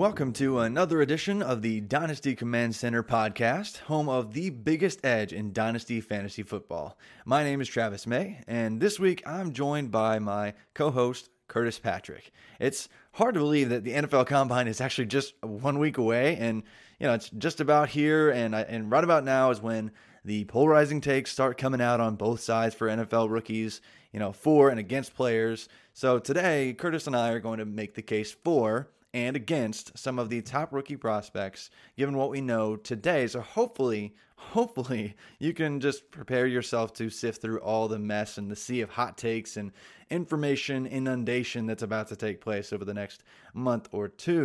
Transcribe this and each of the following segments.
Welcome to another edition of the Dynasty Command Center podcast, home of the biggest edge in Dynasty Fantasy Football. My name is Travis May, and this week I'm joined by my co host, Curtis Patrick. It's hard to believe that the NFL Combine is actually just one week away, and you know it's just about here, and and right about now is when the polarizing takes start coming out on both sides for NFL rookies, you know, for and against players. So today, Curtis and I are going to make the case for and against some of the top rookie prospects, given what we know today. So hopefully, hopefully, you can just prepare yourself to sift through all the mess and the sea of hot takes and information inundation that's about to take place over the next month or two.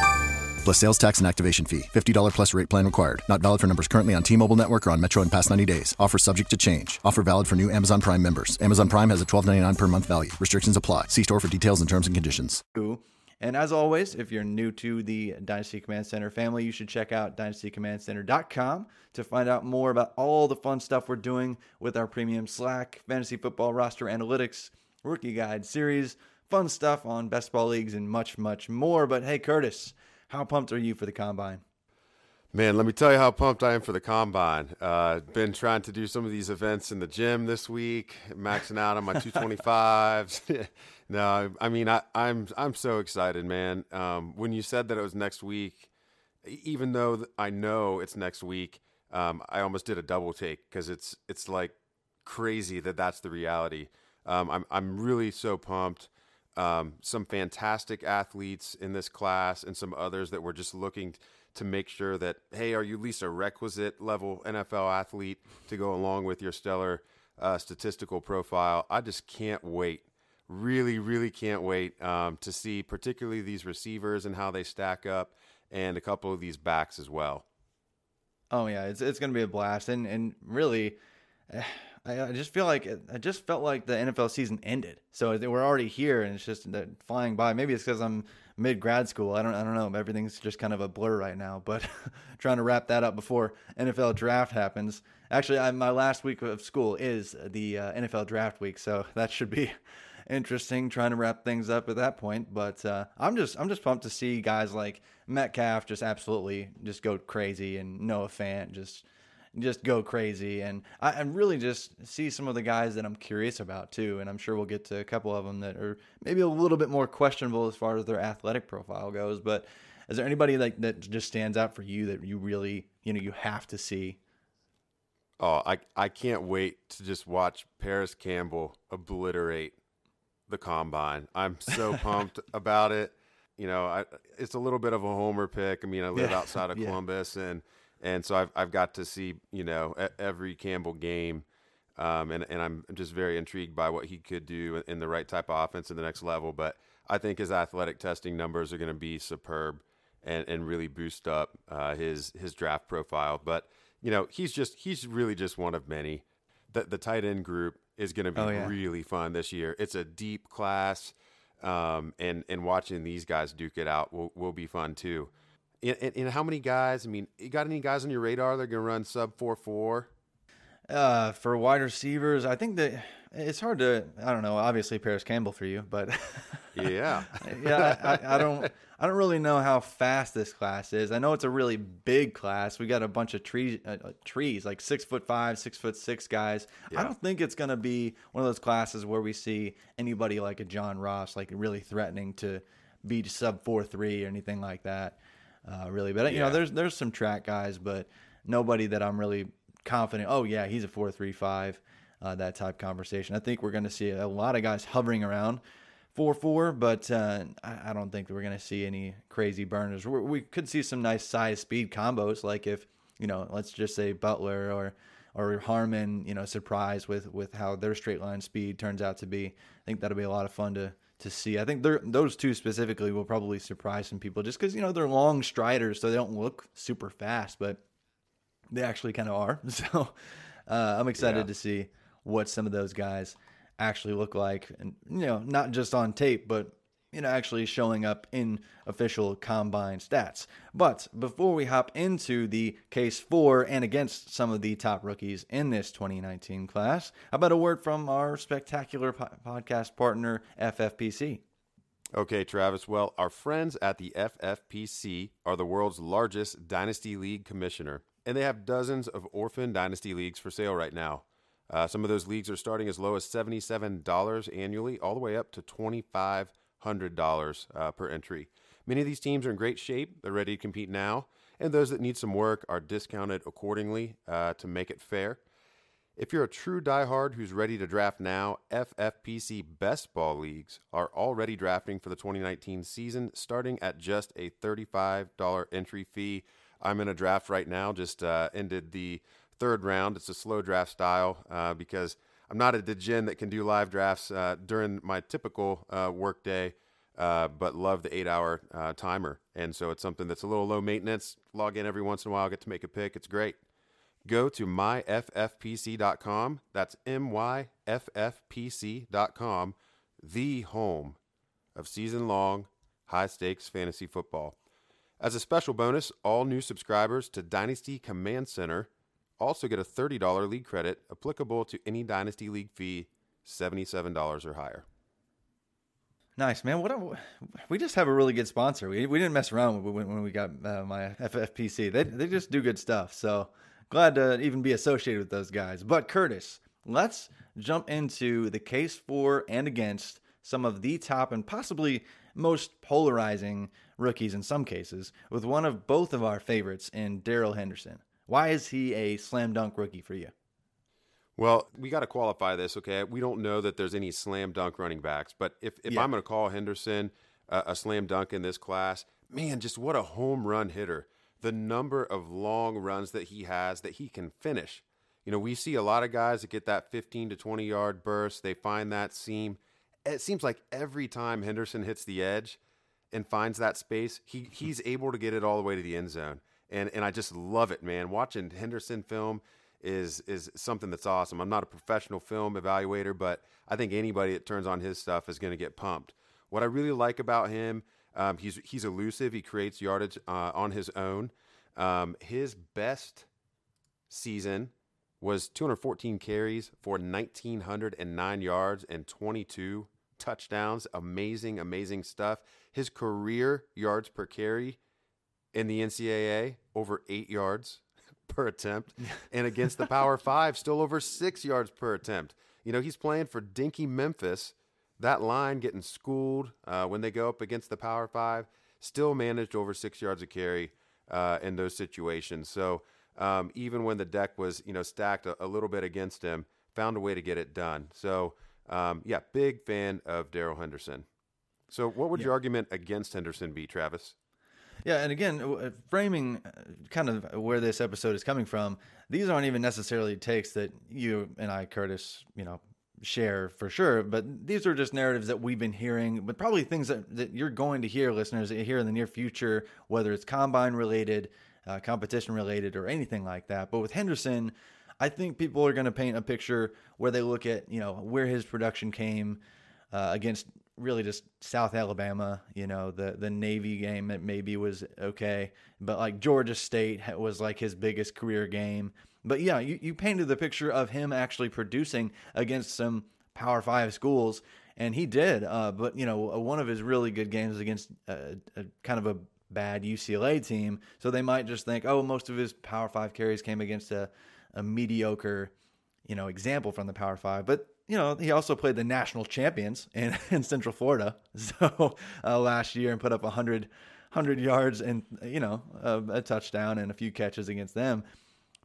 plus sales tax and activation fee. $50 plus rate plan required. Not valid for numbers currently on T-Mobile network or on Metro in past 90 days. Offer subject to change. Offer valid for new Amazon Prime members. Amazon Prime has a $12.99 per month value. Restrictions apply. See store for details and terms and conditions. And as always, if you're new to the Dynasty Command Center family, you should check out dynastycommandcenter.com to find out more about all the fun stuff we're doing with our premium Slack, fantasy football roster analytics, rookie guide series, fun stuff on best ball leagues, and much, much more. But hey, Curtis, how pumped are you for the combine? Man, let me tell you how pumped I am for the combine. Uh, been trying to do some of these events in the gym this week, maxing out on my 225s. no, I mean I, I'm, I'm so excited, man. Um, when you said that it was next week, even though I know it's next week, um, I almost did a double take because it's it's like crazy that that's the reality. Um, I'm I'm really so pumped um, some fantastic athletes in this class and some others that were just looking to make sure that hey, are you at least a requisite level NFL athlete to go along with your stellar uh, statistical profile? I just can't wait. Really, really can't wait um, to see, particularly these receivers and how they stack up, and a couple of these backs as well. Oh yeah, it's it's going to be a blast, and and really. I, I just feel like I just felt like the NFL season ended. So we're already here, and it's just flying by. Maybe it's because I'm mid grad school. I don't I don't know. Everything's just kind of a blur right now. But trying to wrap that up before NFL draft happens. Actually, I, my last week of school is the uh, NFL draft week, so that should be interesting. Trying to wrap things up at that point. But uh, I'm just I'm just pumped to see guys like Metcalf just absolutely just go crazy and Noah Fant just just go crazy. And I, I really just see some of the guys that I'm curious about too. And I'm sure we'll get to a couple of them that are maybe a little bit more questionable as far as their athletic profile goes. But Is there anybody like that just stands out for you that you really you know you have to see? Oh, I I can't wait to just watch Parris Campbell obliterate the combine. I'm so pumped about it. You know, I, it's a little bit of a homer pick. I mean, I live Yeah. outside of Yeah. Columbus, and and so I've I've got to see you know every Campbell game, um, and and I'm just very intrigued by what he could do in the right type of offense in the next level. But I think his athletic testing numbers are going to be superb, and and really boost up uh, his his draft profile. But you know, he's just he's really just one of many. The the tight end group is going to be Oh, yeah. really fun this year. It's a deep class, um, and and watching these guys duke it out will will be fun too. And, and, and how many guys? I mean, you got any guys on your radar that are going to run sub four four? Uh, for wide receivers, I think that it's hard to. I don't know. Obviously, Parris Campbell for you, but Yeah, yeah, I, I, don't. I don't really know how fast this class is. I know it's a really big class. We got a bunch of trees, uh, uh, trees like six foot five, six foot six guys. I don't think it's gonna be one of those classes where we see anybody like a John Ross like really threatening to be sub four three or anything like that. Uh, really, but you know, there's there's some track guys, but nobody that I'm really confident. Oh yeah, he's a four three five. Uh, that type conversation. I think we're going to see a lot of guys hovering around four four, but uh, I, I don't think we're going to see any crazy burners. we we could see some nice size speed combos, like if you know, let's just say Butler or or Harmon, you know, surprise with with how their straight line speed turns out to be. I think that'll be a lot of fun to to see. I think they're, those two specifically will probably surprise some people, just because you know they're long striders, so they don't look super fast, but they actually kind of are. So uh, I'm excited Yeah. to see what some of those guys actually look like, and you know, not just on tape, but you know, actually showing up in official combine stats. But before we hop into the case for and against some of the top rookies in this 2019 class, how about a word from our spectacular po- podcast partner, FFPC? Okay, Travis. Well, our friends at the FFPC are the world's largest Dynasty League commissioner, and they have dozens of orphan Dynasty Leagues for sale right now. Uh, some of those leagues are starting as low as $77 annually, all the way up to $2,500 uh, per entry. Many of these teams are in great shape. They're ready to compete now, and those that need some work are discounted accordingly uh, to make it fair. If you're a true diehard who's ready to draft now, FFPC Best Ball Leagues are already drafting for the 2019 season, starting at just a $35 entry fee. I'm in a draft right now, just uh, ended the third round. It's a slow draft style uh, because I'm not a degen that can do live drafts uh, during my typical uh, work day, uh, but love the eight hour uh, timer. And so it's something that's a little low maintenance. Log in every once in a while, get to make a pick. It's great go to myffpc.com. That's myffpc.com, the home of season long, high stakes fantasy football. As a special bonus, all new subscribers to Dynasty Command Center also get a $30 league credit applicable to any Dynasty League fee, $77 or higher. Nice man. What a, we just have a really good sponsor. We, we didn't mess around when, when we got uh, my FFPC. They they just do good stuff. So glad to even be associated with those guys. But Curtis, let's jump into the case for and against some of the top and possibly most polarizing rookies in some cases, with one of both of our favorites in Darrell Henderson. Why is he a slam dunk rookie for you? Well, we got to qualify this, okay? We don't know that there's any slam dunk running backs, but if, if Yeah. I'm going to call Henderson a, a slam dunk in this class, man, just what a home run hitter. The number of long runs that he has that he can finish. You know, we see a lot of guys that get that 15 to 20 yard burst, they find that seam. It seems like every time Henderson hits the edge and finds that space, he he's able to get it all the way to the end zone. And and I just love it, man. Watching Henderson film is is something that's awesome. I'm not a professional film evaluator, but I think anybody that turns on his stuff is going to get pumped. What I really like about him, um, he's he's elusive. He creates yardage uh, on his own. Um, his best season was 214 carries for 1,909 yards and 22 touchdowns. Amazing, amazing stuff. His career yards per carry in the NCAA over eight yards per attempt, and against the Power Five, still over six yards per attempt. You know, he's playing for Dinky Memphis. That line getting schooled uh, when they go up against the Power Five. still managed over six yards of carry uh, in those situations. So um, even when the deck was you know stacked a, a, little bit against him, found a way to get it done. So um, yeah, big fan of Darrell Henderson. So what would yeah. your argument against Henderson be, Travis? Yeah, and again, uh, framing uh, kind of where this episode is coming from, these aren't even necessarily takes that you and I, Curtis, you know, share for sure. But these are just narratives that we've been hearing, but probably things that, that you're going to hear, listeners, here in the near future, whether it's combine related, uh, competition related, or anything like that. But with Henderson, I think people are going to paint a picture where they look at, you know, where his production came uh, against really just South Alabama. You know, the the Navy game that maybe was okay, but like Georgia State was like his biggest career game. But yeah, you, you painted the picture of him actually producing against some Power Five schools, and he did. Uh, but you know, one of his really good games against a, a, kind of a bad UCLA team, so they might just think, oh, most of his Power Five carries came against a, a mediocre, you know, example from the Power Five. But you know, he also played the national champions in, in Central Florida, so uh, last year and put up 100, 100 yards and you know a, a touchdown and a few catches against them.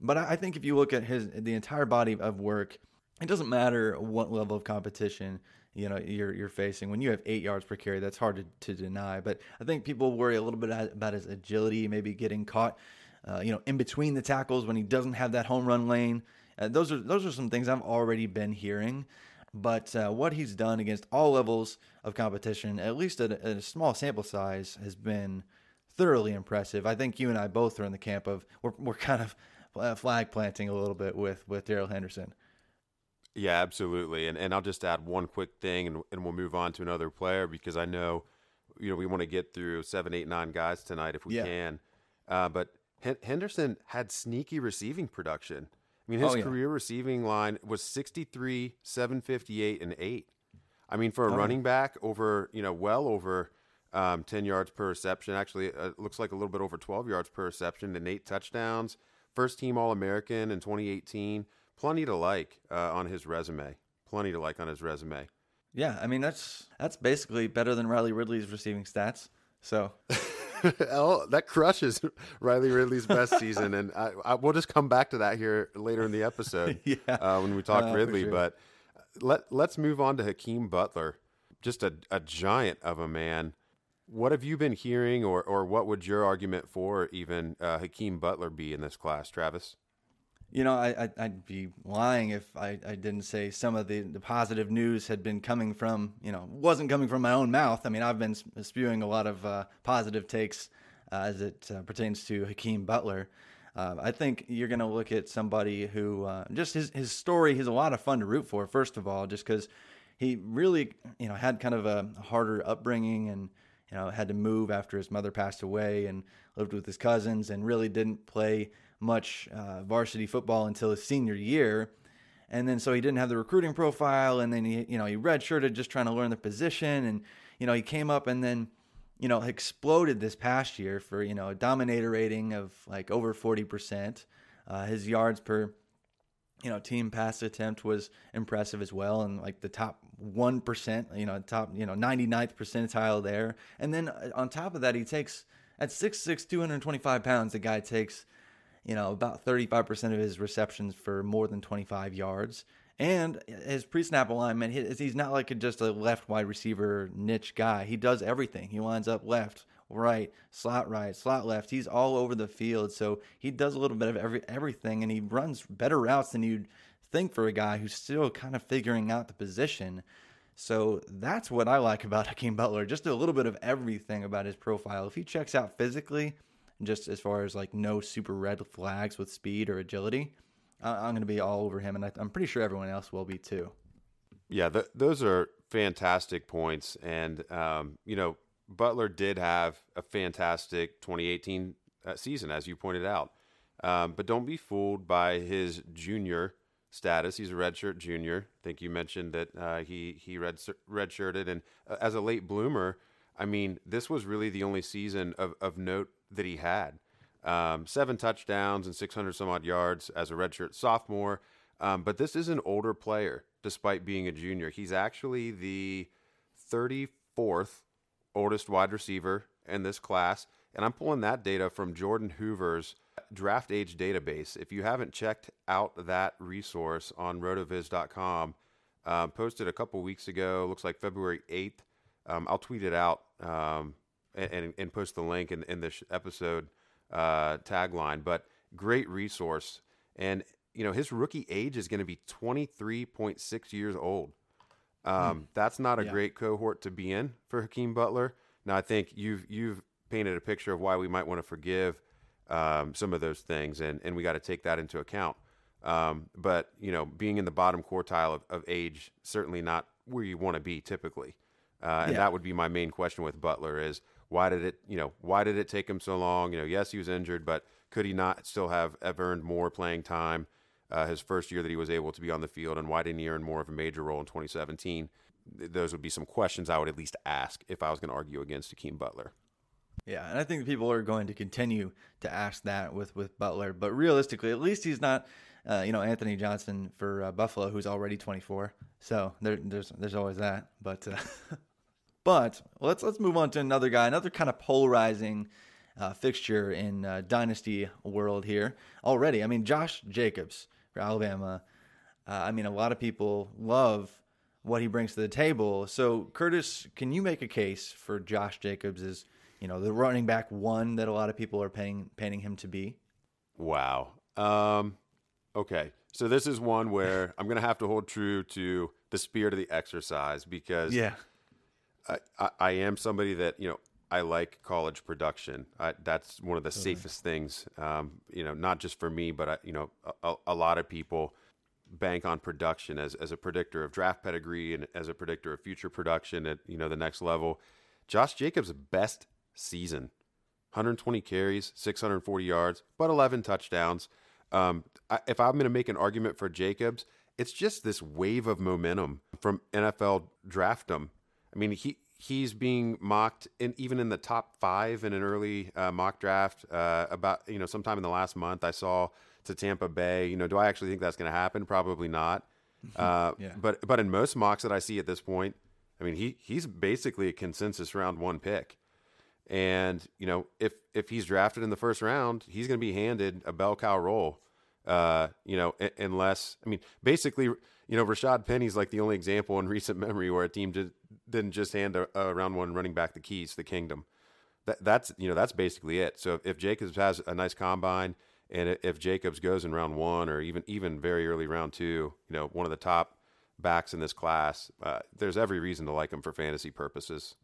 But I think if you look at his the entire body of work, it doesn't matter what level of competition you know you're you're facing. When you have eight yards per carry, that's hard to, to deny. But I think people worry a little bit about his agility, maybe getting caught, uh, you know, in between the tackles when he doesn't have that home run lane. Uh, those are those are some things I've already been hearing. But uh, what he's done against all levels of competition, at least at a, at a small sample size, has been thoroughly impressive. I think you and I both are in the camp of we're, we're kind of uh, flag planting a little bit with with Darrell Henderson. Yeah, absolutely. And and I'll just add one quick thing, and and we'll move on to another player because I know, you know, we want to get through seven, eight, nine guys tonight if we yeah. can. Uh, but Henderson had sneaky receiving production. I mean, his oh, yeah. career receiving line was 63, 758, and 8. I mean, for a oh, running back, over, you know, well over um, 10 yards per reception. Actually, uh, it looks like a little bit over 12 yards per reception and eight touchdowns first team All American in 2018. Plenty to like uh, on his resume. Plenty to like on his resume. Yeah, I mean that's that's basically better than Riley Ridley's receiving stats. So. oh, that crushes Riley Ridley's best season, and I, I, we'll just come back to that here later in the episode yeah. uh, when we talk uh, Ridley. Sure. But let let's move on to Hakeem Butler, just a, a giant of a man. What have you been hearing, or, or what would your argument for even uh, Hakeem Butler be in this class, Travis? You know, I, would be lying if I, I, didn't say some of the, the positive news had been coming from, you know, wasn't coming from my own mouth. I mean, I've been spewing a lot of uh, positive takes uh, as it uh, pertains to Hakeem Butler. Uh, I think you're going to look at somebody who uh, just his, his story, he's a lot of fun to root for, first of all, just because he really, you know, had kind of a harder upbringing and – you know, had to move after his mother passed away and lived with his cousins and really didn't play much uh, varsity football until his senior year. And then so he didn't have the recruiting profile, and then he, you know, he redshirted just trying to learn the position, and you know, he came up and then, you know, exploded this past year for you know a dominator rating of like over forty percent. Uh, his yards per you know, team pass attempt was impressive as well, and like the top one percent, you know, top you know 99th percentile there. And then uh, on top of that, he takes at 6'6", 225 pounds. The guy takes, you know, about 35 percent of his receptions for more than 25 yards. And his pre-snap alignment, he's not like just a left wide receiver niche guy. He does everything. He lines up left, right, slot right, slot left. He's all over the field. So he does a little bit of every everything and he runs better routes than you'd think for a guy who's still kind of figuring out the position. So that's what I like about Hakeem Butler. Just a little bit of everything about his profile. If he checks out physically, just as far as like no super red flags with speed or agility, I'm going to be all over him, and I'm pretty sure everyone else will be too. Yeah, th- those are fantastic points, and um, you know Butler did have a fantastic 2018 uh, season, as you pointed out. Um, but don't be fooled by his junior status. He's a redshirt junior. I think you mentioned that uh, he he red redshirted, and uh, as a late bloomer, I mean, this was really the only season of, of note that he had. Um, seven touchdowns and 600 some odd yards as a redshirt sophomore. Um, but this is an older player, despite being a junior. He's actually the 34th oldest wide receiver in this class. And I'm pulling that data from Jordan Hoover's draft age database. If you haven't checked out that resource on rotoviz.com, uh, posted a couple weeks ago, looks like February 8th. Um, I'll tweet it out um, and, and, post the link in, in this episode uh, tagline. But great resource. And, you know, his rookie age is going to be 23.6 years old. Um, hmm. That's not a yeah. great cohort to be in for Hakeem Butler. Now, I think you've you've painted a picture of why we might want to forgive um, some of those things, and, and we got to take that into account. Um, but you know, being in the bottom quartile of, of age certainly not where you want to be typically, uh, and yeah. that would be my main question with Butler: is why did it you know why did it take him so long? You know, yes, he was injured, but could he not still have earned more playing time? Uh, his first year that he was able to be on the field, and why didn't he earn more of a major role in 2017? Those would be some questions I would at least ask if I was going to argue against Hakeem Butler. Yeah, and I think people are going to continue to ask that with with Butler, but realistically, at least he's not, uh, you know, Anthony Johnson for uh, Buffalo, who's already 24. So there, there's there's always that. But uh, but let's let's move on to another guy, another kind of polarizing uh, fixture in uh, dynasty world here already. I mean, Josh Jacobs for Alabama. Uh, I mean, a lot of people love what he brings to the table. So, Curtis, can you make a case for Josh Jacobs as you know, the running back one that a lot of people are paying painting him to be? Wow. Um, okay. So this is one where I'm going to have to hold true to the spirit of the exercise because yeah, I, I, I am somebody that you know I like college production. I, that's one of the totally. safest things. Um, you know, not just for me, but I, you know, a, a, lot of people bank on production as as a predictor of draft pedigree and as a predictor of future production at you know the next level. Josh Jacobs' best season 120 carries, 640 yards, but 11 touchdowns. Um, I, if I'm going to make an argument for Jacobs, it's just this wave of momentum from NFL draftum. I mean, he he's being mocked in even in the top five in an early uh, mock draft uh, about you know sometime in the last month I saw to Tampa Bay. You know, do I actually think that's going to happen? Probably not. Uh, yeah. But but in most mocks that I see at this point, I mean he he's basically a consensus round one pick. And you know, if if he's drafted in the first round, he's going to be handed a bell cow role. Uh, you know, unless I mean, basically, you know, Rashad Penny's like the only example in recent memory where a team did, didn't just hand a, a round one running back the keys to the kingdom. That that's you know that's basically it. So if, Jacobs has a nice combine, and if Jacobs goes in round one or even even very early round two, you know, one of the top backs in this class, uh, there's every reason to like him for fantasy purposes.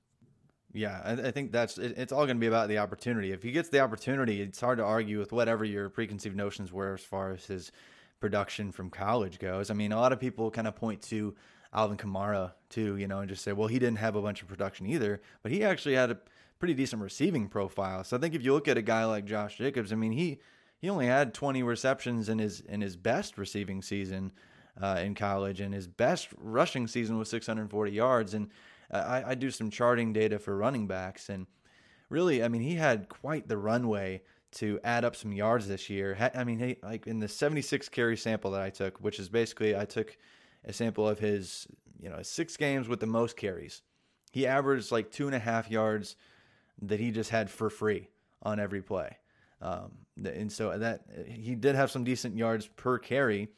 Yeah, I, I think that's it, it's all going to be about the opportunity. If he gets the opportunity, it's hard to argue with whatever your preconceived notions were as far as his production from college goes. I mean, a lot of people kind of point to Alvin Kamara too, you know, and just say, well, he didn't have a bunch of production either, but he actually had a pretty decent receiving profile. So I think if you look at a guy like Josh Jacobs, I mean, he he only had 20 receptions in his in his best receiving season uh, in college, and his best rushing season was 640 yards, and I, I do some charting data for running backs, and really, I mean, he had quite the runway to add up some yards this year. I mean, he, like in the 76 carry sample that I took, which is basically I took a sample of his, you know, six games with the most carries. He averaged like two and a half yards that he just had for free on every play. Um, and so that he did have some decent yards per carry,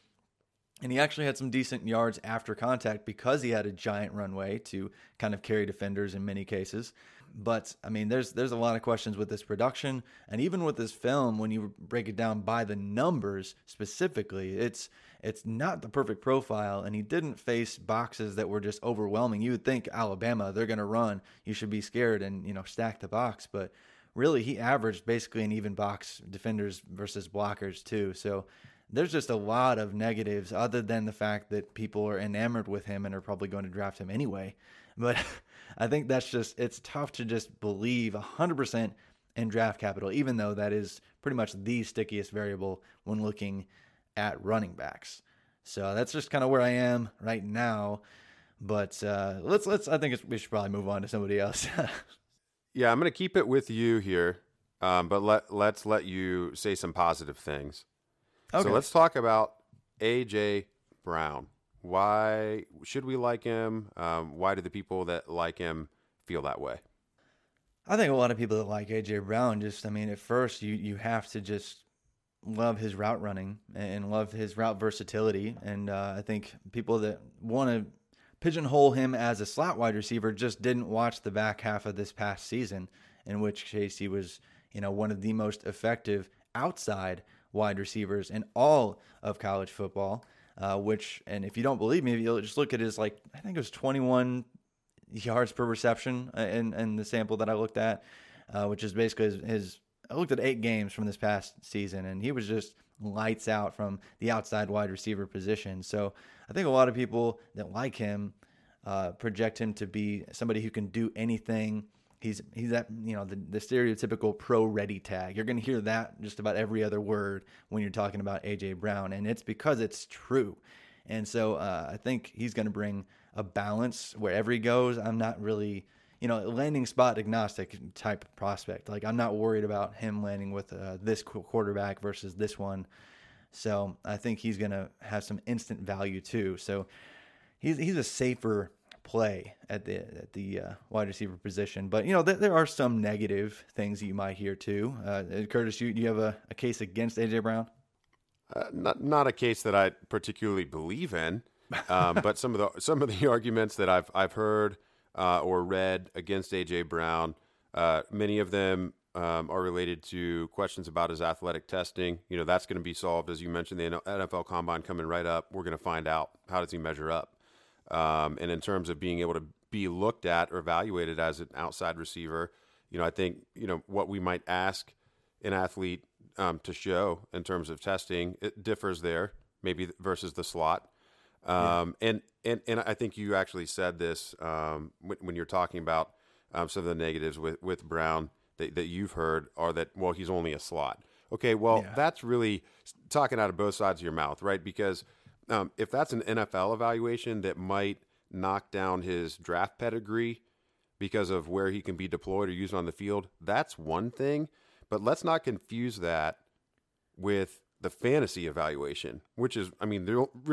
and he actually had some decent yards after contact because he had a giant runway to kind of carry defenders in many cases. But I mean, there's there's a lot of questions with this production, and even with this film, when you break it down by the numbers specifically, it's it's not the perfect profile. And he didn't face boxes that were just overwhelming. You would think Alabama, they're going to run, you should be scared and you know stack the box, but really he averaged basically an even box defenders versus blockers too. So there's just a lot of negatives other than the fact that people are enamored with him and are probably going to draft him anyway. But I think that's just, it's tough to just believe 100% in draft capital, even though that is pretty much the stickiest variable when looking at running backs. So that's just kind of where I am right now. But uh, let's let's. I think we should probably move on to somebody else. yeah, I'm going to keep it with you here, um, but let let's let you say some positive things. Okay. So let's talk about AJ Brown. Why should we like him? Um, why do the people that like him feel that way? I think a lot of people that like AJ Brown just, I mean, at first you you have to just love his route running and love his route versatility, and uh, I think people that want to pigeonhole him as a slot wide receiver just didn't watch the back half of this past season, in which case he was, you know, one of the most effective outside wide receivers in all of college football. Uh, which, and if you don't believe me, you'll just look at his like I think it was 21 yards per reception uh, in, in the sample that I looked at, uh, which is basically his, his. I looked at eight games from this past season, and he was just lights out from the outside wide receiver position. So I think a lot of people that like him uh, project him to be somebody who can do anything. He's he's that you know the, the stereotypical pro ready tag. You're going to hear that just about every other word when you're talking about AJ Brown, and it's because it's true. And so uh, I think he's going to bring a balance wherever he goes. I'm not really, you know, landing spot agnostic type prospect. Like I'm not worried about him landing with uh, this quarterback versus this one. So I think he's going to have some instant value too. So he's he's a safer play at the at the uh, wide receiver position. But you know, th- there are some negative things you might hear too. Uh, Curtis, you, you have a, a case against AJ Brown? Uh, not not a case that I particularly believe in, um, but some of the some of the arguments that I've I've heard uh, or read against AJ Brown, uh, many of them um, are related to questions about his athletic testing. You know, that's going to be solved as you mentioned. The NFL Combine coming right up. We're going to find out how does he measure up, um, and in terms of being able to be looked at or evaluated as an outside receiver, you know, I think you know what we might ask an athlete um, to show in terms of testing. It differs there, maybe versus the slot. Um, yeah. and, and, and I think you actually said this um, when, when, you're talking about um, some of the negatives with, with Brown that, that you've heard are that, well, he's only a slot. Okay, well, yeah. that's really talking out of both sides of your mouth, right? Because um, if that's an NFL evaluation that might knock down his draft pedigree because of where he can be deployed or used on the field, that's one thing. But let's not confuse that with the fantasy evaluation, which is, I mean,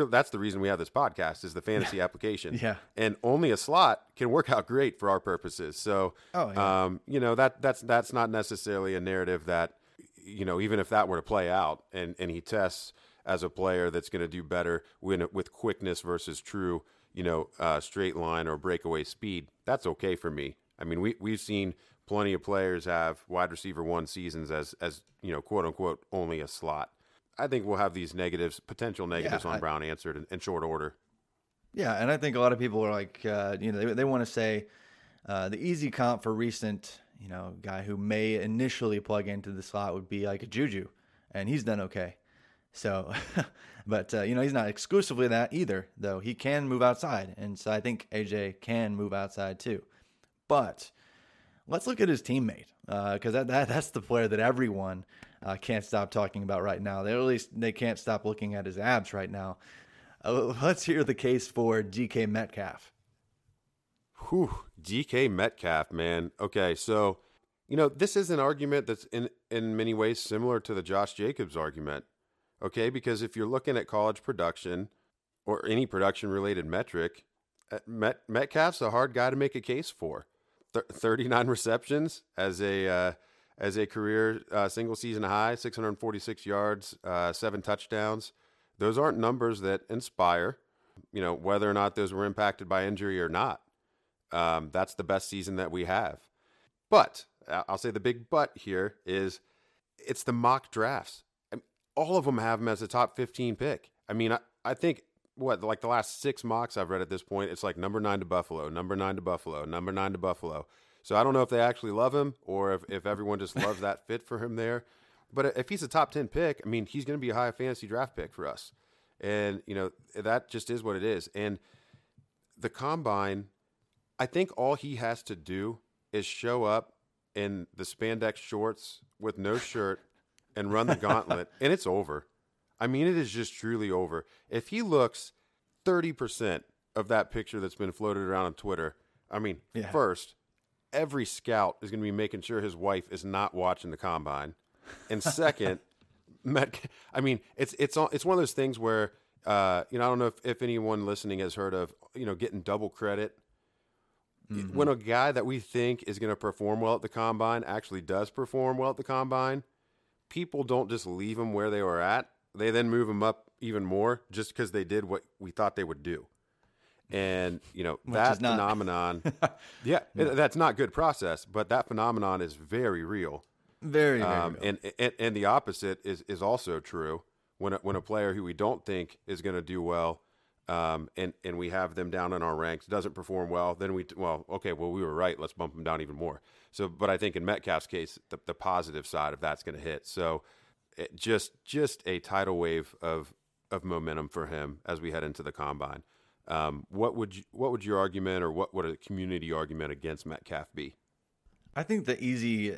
that's the reason we have this podcast is the fantasy yeah. application. Yeah. And only a slot can work out great for our purposes. So, oh, yeah. um, you know, that that's that's not necessarily a narrative that, you know, even if that were to play out and and he tests as a player that's going to do better when, with quickness versus true, you know, uh, straight line or breakaway speed, that's okay for me. I mean, we we've seen plenty of players have wide receiver one seasons as as you know, quote unquote, only a slot. I think we'll have these negatives, potential negatives yeah, on I, Brown answered in, in, short order. Yeah, and I think a lot of people are like, uh, you know, they, they want to say uh, the easy comp for recent, you know, guy who may initially plug into the slot would be like a Juju, and he's done okay. So, but uh, you know, he's not exclusively that either, though. He can move outside, and so I think AJ can move outside too. But let's look at his teammate because uh, that, that that's the player that everyone uh, can't stop talking about right now. They at least they can't stop looking at his abs right now. Uh, let's hear the case for DK Metcalf. Whew, DK Metcalf, man. Okay, so you know this is an argument that's in in many ways similar to the Josh Jacobs argument. Okay, because if you're looking at college production or any production related metric, uh, Met, Metcalf's a hard guy to make a case for. Th- 39 receptions as a uh, as a career uh, single season high, 646 yards, uh, seven touchdowns. Those aren't numbers that inspire, you know, whether or not those were impacted by injury or not. Um, that's the best season that we have. But I'll say the big but here is it's the mock drafts. All of them have him as a top 15 pick. I mean, I, I think what like the last six mocks I've read at this point, it's like number nine to Buffalo, number nine to Buffalo, number nine to Buffalo. So I don't know if they actually love him or if, if everyone just loves that fit for him there. But if he's a top 10 pick, I mean, he's going to be a high fantasy draft pick for us. And, you know, that just is what it is. And the combine, I think all he has to do is show up in the spandex shorts with no shirt and run the gauntlet, and it's over. I mean, it is just truly over. If he looks 30% of that picture that's been floated around on Twitter, I mean, yeah. first, every scout is going to be making sure his wife is not watching the combine. And second, Met, I mean, it's it's it's one of those things where uh, you know I don't know if, if anyone listening has heard of you know getting double credit. mm-hmm. when a guy that we think is going to perform well at the combine actually does perform well at the combine, people don't just leave them where they were at. They then move them up even more just because they did what we thought they would do. And you know Which that phenomenon, yeah, that's not good process, but that phenomenon is very real. Very, very um, and, and and the opposite is is also true. When a, when a player who we don't think is going to do well, um, and and we have them down in our ranks doesn't perform well, then we well okay, well we were right. Let's bump them down even more. So, but I think in Metcalf's case, the, the positive side of that's going to hit. So, it, just just a tidal wave of of momentum for him as we head into the combine. Um, what would you, what would your argument or what would a community argument against Metcalf be? I think the easy,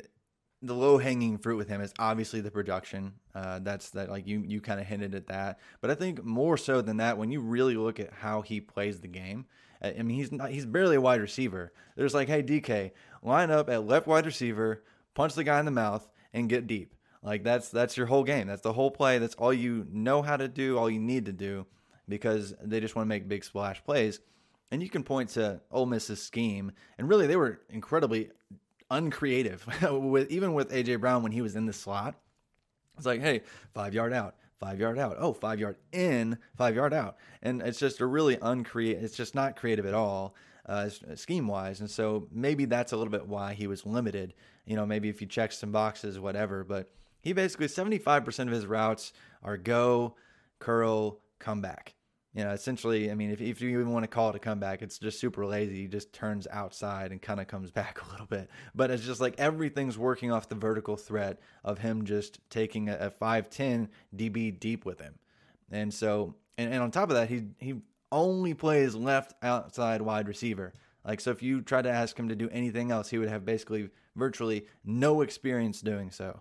the low hanging fruit with him is obviously the production. Uh, that's that like you you kind of hinted at that, but I think more so than that, when you really look at how he plays the game, I mean he's not he's barely a wide receiver. There's like, hey DK, line up at left wide receiver, punch the guy in the mouth, and get deep. Like that's that's your whole game. That's the whole play. That's all you know how to do. All you need to do because they just want to make big splash plays. And you can point to Ole Miss's scheme, and really they were incredibly uncreative with even with AJ Brown when he was in the slot. It's like, hey, five yard out, five yard out, oh, five yard in, five yard out, and it's just a really uncreative. It's just not creative at all, uh, scheme wise, and so maybe that's a little bit why he was limited. You know, maybe if you check some boxes, whatever, but he basically seventy five percent of his routes are go, curl, come back. You know, essentially, I mean, if, if you even want to call it a comeback, it's just super lazy. He just turns outside and kind of comes back a little bit. But it's just like everything's working off the vertical threat of him just taking a, a 5'10 DB deep with him. And so, and, and on top of that, he, he only plays left outside wide receiver. Like, so if you try to ask him to do anything else, he would have basically virtually no experience doing so.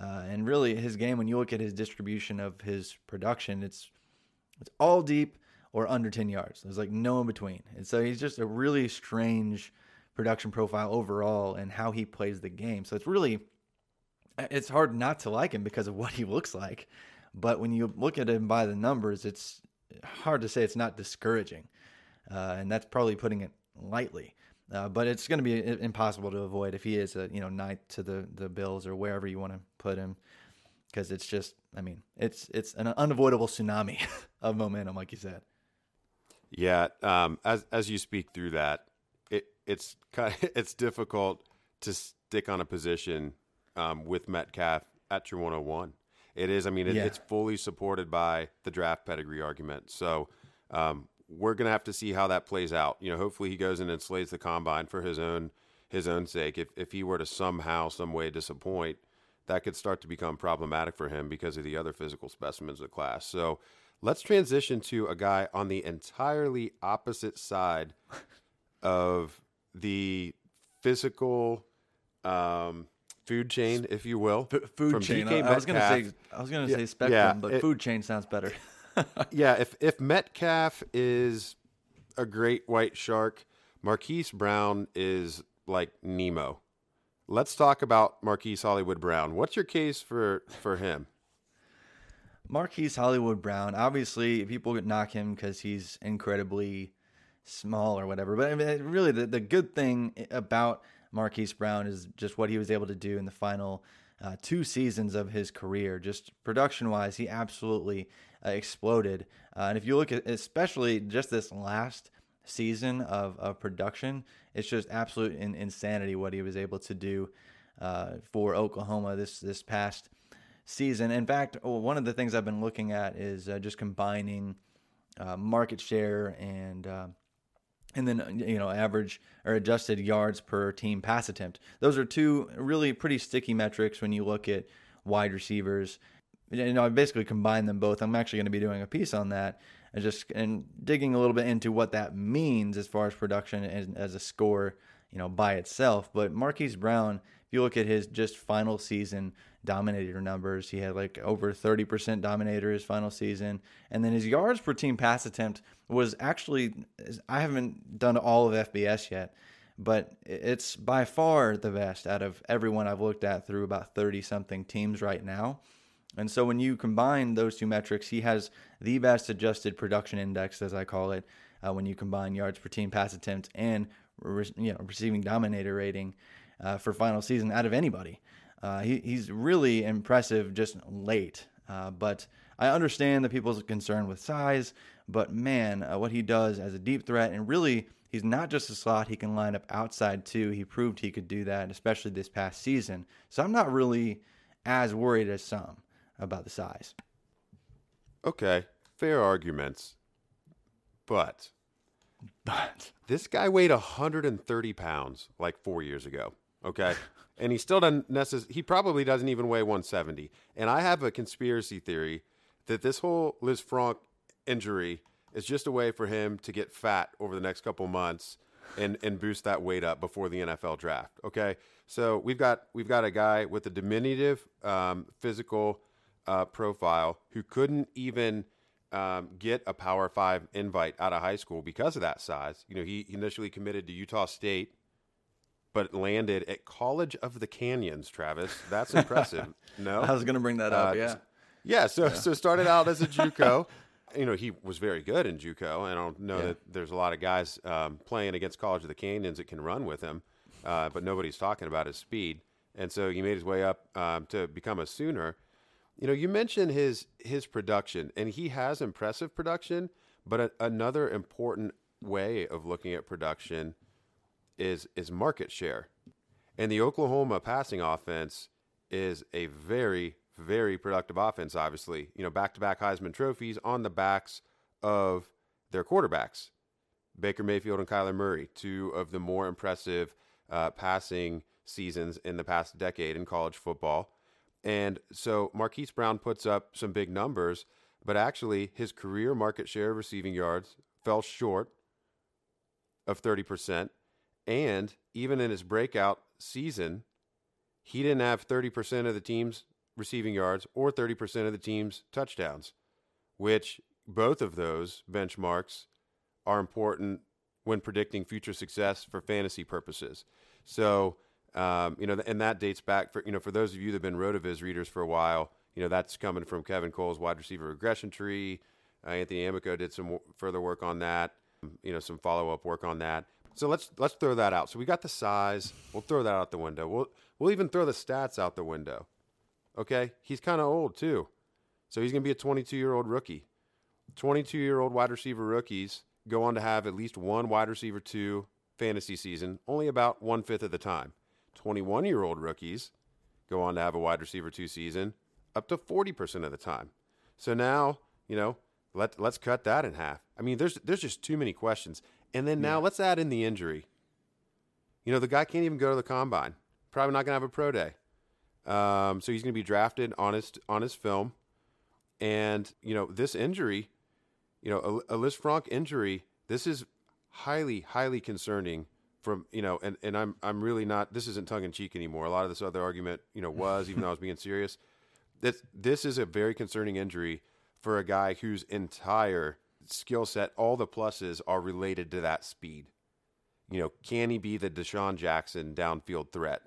Uh, and really, his game, when you look at his distribution of his production, it's it's all deep or under 10 yards. There's like no in between. And so he's just a really strange production profile overall and how he plays the game. So it's really it's hard not to like him because of what he looks like. But when you look at him by the numbers, it's hard to say it's not discouraging. Uh, and that's probably putting it lightly. Uh, but it's going to be impossible to avoid if he is a you know ninth to the the Bills or wherever you want to put him because it's just I mean it's it's an unavoidable tsunami of momentum, like you said. Yeah, um, as as you speak through that, it it's kind of, it's difficult to stick on a position um, with Metcalf at your 101. It is. I mean, it, yeah. it's fully supported by the draft pedigree argument. So um, we're gonna have to see how that plays out. You know, hopefully he goes in and slays the combine for his own his own sake. If if he were to somehow, some way disappoint, that could start to become problematic for him because of the other physical specimens of the class. So let's transition to a guy on the entirely opposite side of the physical um, food chain, if you will. F- food chain. I, I, was gonna say I was gonna yeah, say spectrum, yeah, but it, food chain sounds better. yeah, if if Metcalf is a great white shark, Marquise Brown is like Nemo. Let's talk about Marquise Hollywood Brown. What's your case for for him? Marquise Hollywood Brown. Obviously, people knock him because he's incredibly small or whatever. But I mean, really, the, the good thing about Marquise Brown is just what he was able to do in the final uh, two seasons of his career. Just production wise, he absolutely uh, exploded. Uh, and if you look at especially just this last season of, of production. It's just absolute in, insanity what he was able to do uh, for Oklahoma this this past season. In fact, one of the things I've been looking at is uh, just combining uh, market share and uh, and then you know average or adjusted yards per team pass attempt. Those are two really pretty sticky metrics when you look at wide receivers. You know, I basically combined them both. I'm actually going to be doing a piece on that and just and digging a little bit into what that means as far as production and as a score, you know, by itself. But Marquise Brown, if you look at his just final season dominator numbers, he had like over 30% dominator his final season, and then his yards per team pass attempt was actually I haven't done all of FBS yet. But it's by far the best out of everyone I've looked at through about 30 something teams right now. And so when you combine those two metrics, he has the best adjusted production index, as I call it, uh, when you combine yards per team pass attempt and re- you know receiving dominator rating uh, for final season out of anybody. Uh, he, he's really impressive just late, uh, but I understand the people's concern with size. But man, uh, what he does as a deep threat and really. He's not just a slot, he can line up outside too. He proved he could do that, especially this past season. So I'm not really as worried as some about the size. Okay, fair arguments. But But this guy weighed 130 pounds like four years ago. Okay. and he still doesn't necessarily, he probably doesn't even weigh 170. And I have a conspiracy theory that this whole Lisfranc injury is just a way for him to get fat over the next couple months and, and boost that weight up before the NFL draft. Okay. So we've got, we've got a guy with a diminutive um, physical uh, profile who couldn't even um, get a Power Five invite out of high school because of that size. You know, he initially committed to Utah State, but landed at College of the Canyons. Travis, that's impressive. no, I was going to bring that up. Uh, yeah. yeah. So so started out as a JUCO. you know, he was very good in JUCO, and I don't know Yeah. that there's a lot of guys um, playing against College of the Canyons that can run with him, uh, but nobody's talking about his speed. And so he made his way up um, to become a Sooner. You know, you mentioned his his production, and he has impressive production. But a, another important way of looking at production is is market share, and the Oklahoma passing offense is a very very productive offense. Obviously, you know, back to back Heisman trophies on the backs of their quarterbacks, Baker Mayfield and Kyler Murray, two of the more impressive uh, passing seasons in the past decade in college football. And so Marquise Brown puts up some big numbers, but actually his career market share of receiving yards fell short of 30%. And even in his breakout season, he didn't have 30% of the team's receiving yards or 30% of the team's touchdowns, which both of those benchmarks are important when predicting future success for fantasy purposes. So, um, you know, and that dates back for, you know, for those of you that have been RotoViz readers for a while, you know, that's coming from Kevin Cole's wide receiver regression tree. Uh, Anthony Amico did some w- further work on that, you know, some follow up work on that. So let's let's throw that out. So we got the size. We'll throw that out the window. We'll we'll even throw the stats out the window. Okay, he's kind of old too, so he's gonna be a 22 year old rookie. 22 year old wide receiver rookies go on to have at least one wide receiver two fantasy season, only about one fifth of the time. 21 year old rookies go on to have a wide receiver two season up to 40% of the time. So now, you know, let, let's cut that in half. I mean, there's, there's just too many questions. And then now let's add in the injury. You know, the guy can't even go to the combine. Probably not going to have a pro day. Um, so he's going to be drafted on his, on his film. And, you know, this injury, you know, a, a Lisfranc injury, this is highly, highly concerning from, you know, and, and I'm, I'm really not, this isn't tongue in cheek anymore. A lot of this other argument, you know, was, even though I was being serious. This, this is a very concerning injury for a guy whose entire skill set, all the pluses are related to that speed. You know, can he be the DeSean Jackson downfield threat?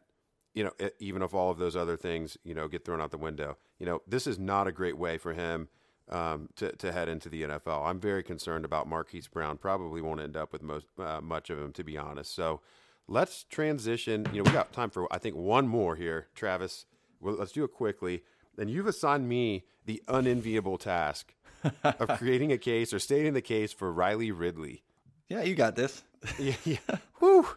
You know, even if all of those other things, you know, get thrown out the window. You know, this is not a great way for him um, to, to head into the NFL. I'm very concerned about Marquise Brown. Probably won't end up with most uh, much of him, to be honest. So let's transition. You know, we got time for I think one more here, Travis. Well, let's do it quickly. And you've assigned me the unenviable task of creating a case or stating the case for Riley Ridley. Yeah, you got this. yeah, yeah. Whew.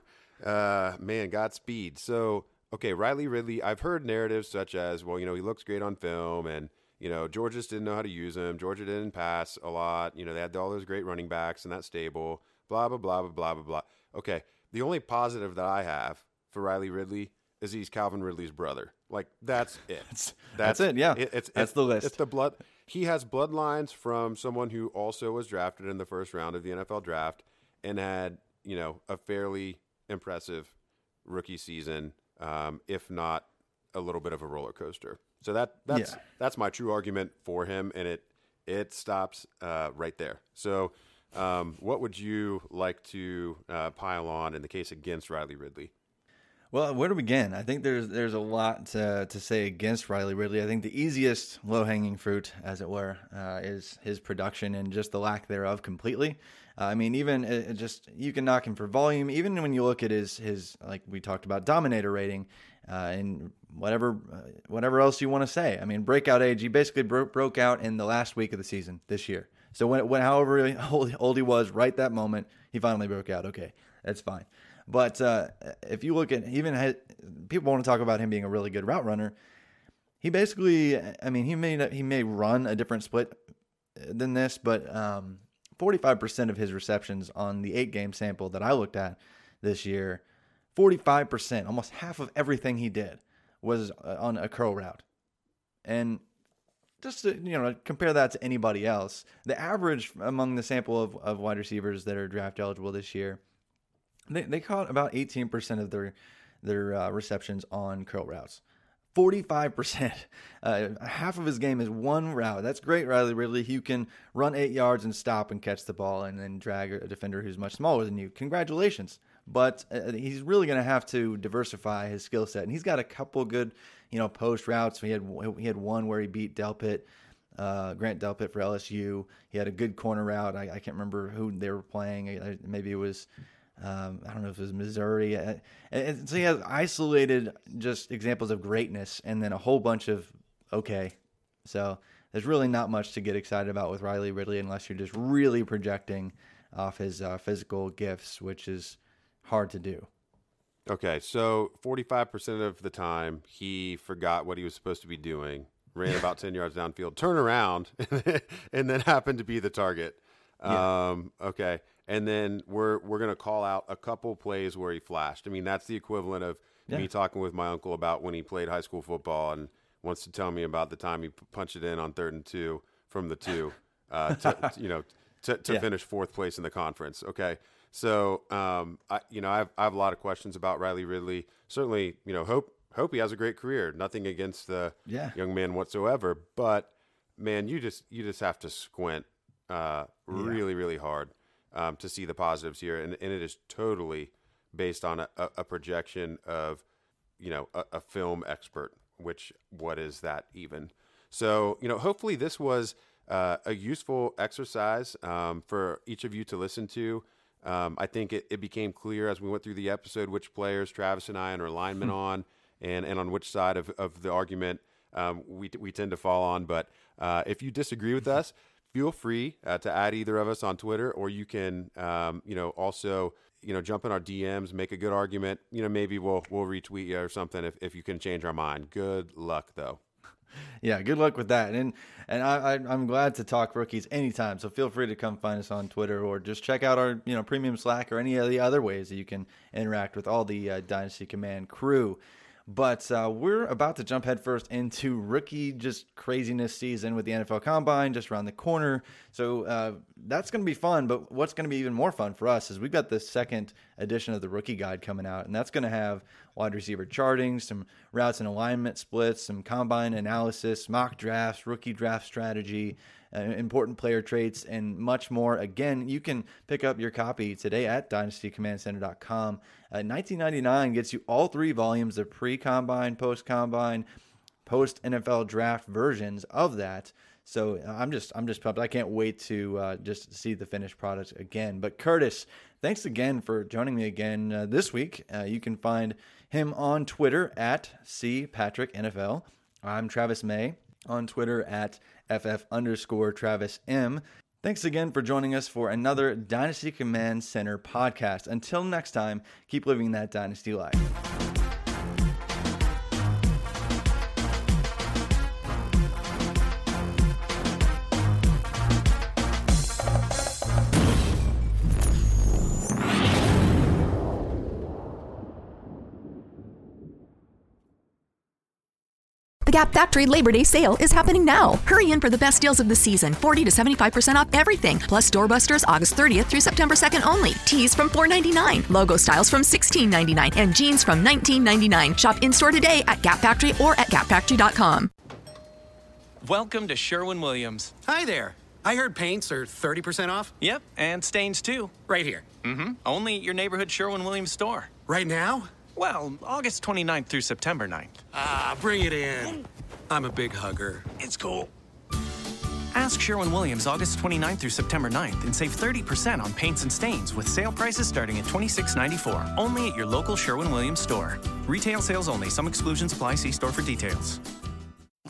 Uh, man, Godspeed. So, okay, Riley Ridley. I've heard narratives such as, well, you know, he looks great on film, and you know, Georgia just didn't know how to use him. Georgia didn't pass a lot. You know, they had all those great running backs in that stable. Blah blah blah blah blah blah blah. Okay, the only positive that I have for Riley Ridley is he's Calvin Ridley's brother. Like that's it. That's, that's it, yeah. it's That's it's- the list. It's the blood. He has bloodlines from someone who also was drafted in the first round of the NFL draft and had you know a fairly impressive rookie season, um, if not a little bit of a roller coaster. So that that's Yeah. that's my true argument for him, and it it stops uh, right there. So. Um, what would you like to uh, pile on in the case against Riley Ridley? Well, where to begin? I think there's there's a lot to, to say against Riley Ridley. I think the easiest low hanging fruit, as it were, uh, is his production and just the lack thereof completely. Uh, I mean, even uh, just you can knock him for volume. Even when you look at his his like we talked about dominator rating uh, and whatever uh, whatever else you want to say. I mean, breakout age. He basically bro- broke out in the last week of the season this year. So when, when however old, old he was, right that moment, he finally broke out. Okay, that's fine. But uh, if you look at even had, people want to talk about him being a really good route runner. He basically, I mean, he may he may run a different split than this, but um, 45% of his receptions on the eight game sample that I looked at this year, 45%, almost half of everything he did was uh, on a curl route. And just to, you know compare that to anybody else, the average among the sample of, of wide receivers that are draft eligible this year they, they caught about 18% of their their uh, receptions on curl routes. 45%. Uh, half of his game is one route. That's great, Riley Ridley. You can run eight yards and stop and catch the ball and then drag a defender who's much smaller than you. Congratulations. But uh, he's really going to have to diversify his skill set. And he's got a couple good, you know, post routes. He had he had one where he beat Delpit, uh, Grant Delpit for LSU. He had a good corner route. I, I can't remember who they were playing. Maybe it was um, I don't know if it was Missouri. Uh, and so he has isolated just examples of greatness and then a whole bunch of okay. So there's really not much to get excited about with Riley Ridley unless you're just really projecting off his uh, physical gifts, which is hard to do. Okay, so 45% of the time he forgot what he was supposed to be doing, ran about 10 yards downfield, turn around, and then happened to be the target. Yeah. Um, okay and then we're we're gonna call out a couple plays where he flashed. I mean, that's the equivalent of yeah. me talking with my uncle about when he played high school football and wants to tell me about the time he punched it in on third and two from the two, uh, to, you know, to, to yeah. finish fourth place in the conference. Okay, so um, I you know I have, I have a lot of questions about Riley Ridley. Certainly, you know, hope hope he has a great career. Nothing against the yeah. young man whatsoever, but man, you just you just have to squint uh, really really hard um, to see the positives here, and, and it is totally based on a, a projection of you know a, a, film expert. Which what is that even? So you know, hopefully this was uh, a useful exercise um, for each of you to listen to. Um, I think it, it, became clear as we went through the episode which players Travis and I are alignment hmm. on, and and on which side of, of the argument um, we we tend to fall on. But uh, if you disagree with us, feel free uh, to add either of us on Twitter, or you can, um, you know, also, you know, jump in our DMs, make a good argument. You know, maybe we'll we'll retweet you or something if, if you can change our mind. Good luck, though. Yeah, good luck with that. And and I, I am glad to talk rookies anytime. So feel free to come find us on Twitter or just check out our you know premium Slack or any of the other ways that you can interact with all the uh, Dynasty Command crew. But uh, we're about to jump headfirst into rookie just craziness season with the NFL Combine just around the corner. So uh, that's going to be fun. But what's going to be even more fun for us is we've got the second edition of the rookie guide coming out, and that's going to have wide receiver charting, some routes and alignment splits, some combine analysis, mock drafts, rookie draft strategy uh, important player traits, and much more. Again, you can pick up your copy today at dynastycommandcenter.com. Uh, 1999 gets you all three volumes of pre combine, post combine, post NFL draft versions of that. So uh, I'm just I'm just pumped. I can't wait to uh, just see the finished product again. But Curtis, thanks again for joining me again uh, this week. Uh, you can find him on Twitter at cpatricknfl. I'm Travis May on Twitter at FF underscore Travis M. Thanks again for joining us for another Dynasty Command Center podcast. Until next time, keep living that Dynasty life. The Gap Factory Labor Day sale is happening now. Hurry in for the best deals of the season 40 to 75% off everything, plus doorbusters August 30th through September 2nd only. Tees from $4.99, logo styles from $16.99, and jeans from $19.99. Shop in store today at Gap Factory or at gapfactory.com. Welcome to Sherwin Williams. Hi there. I heard paints are 30% off. Yep, and stains too. Right here. Mm hmm. Only your neighborhood Sherwin Williams store. Right now? Well, August 29th through September 9th. Ah, bring it in. I'm a big hugger. It's cool. Ask Sherwin Williams August 29th through September 9th and save 30% on paints and stains with sale prices starting at $26.94. Only at your local Sherwin Williams store. Retail sales only. Some exclusions apply. See store for details.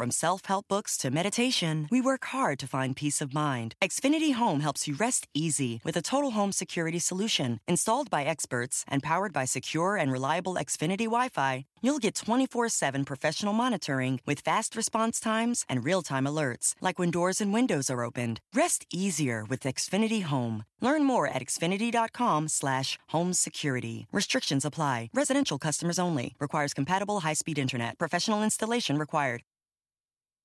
From self help books to meditation, we work hard to find peace of mind. Xfinity Home helps you rest easy with a total home security solution. Installed by experts and powered by secure and reliable Xfinity Wi Fi, you'll get 24 7 professional monitoring with fast response times and real time alerts, like when doors and windows are opened. Rest easier with Xfinity Home. Learn more at xfinity.com/slash home security. Restrictions apply. Residential customers only. Requires compatible high-speed internet. Professional installation required.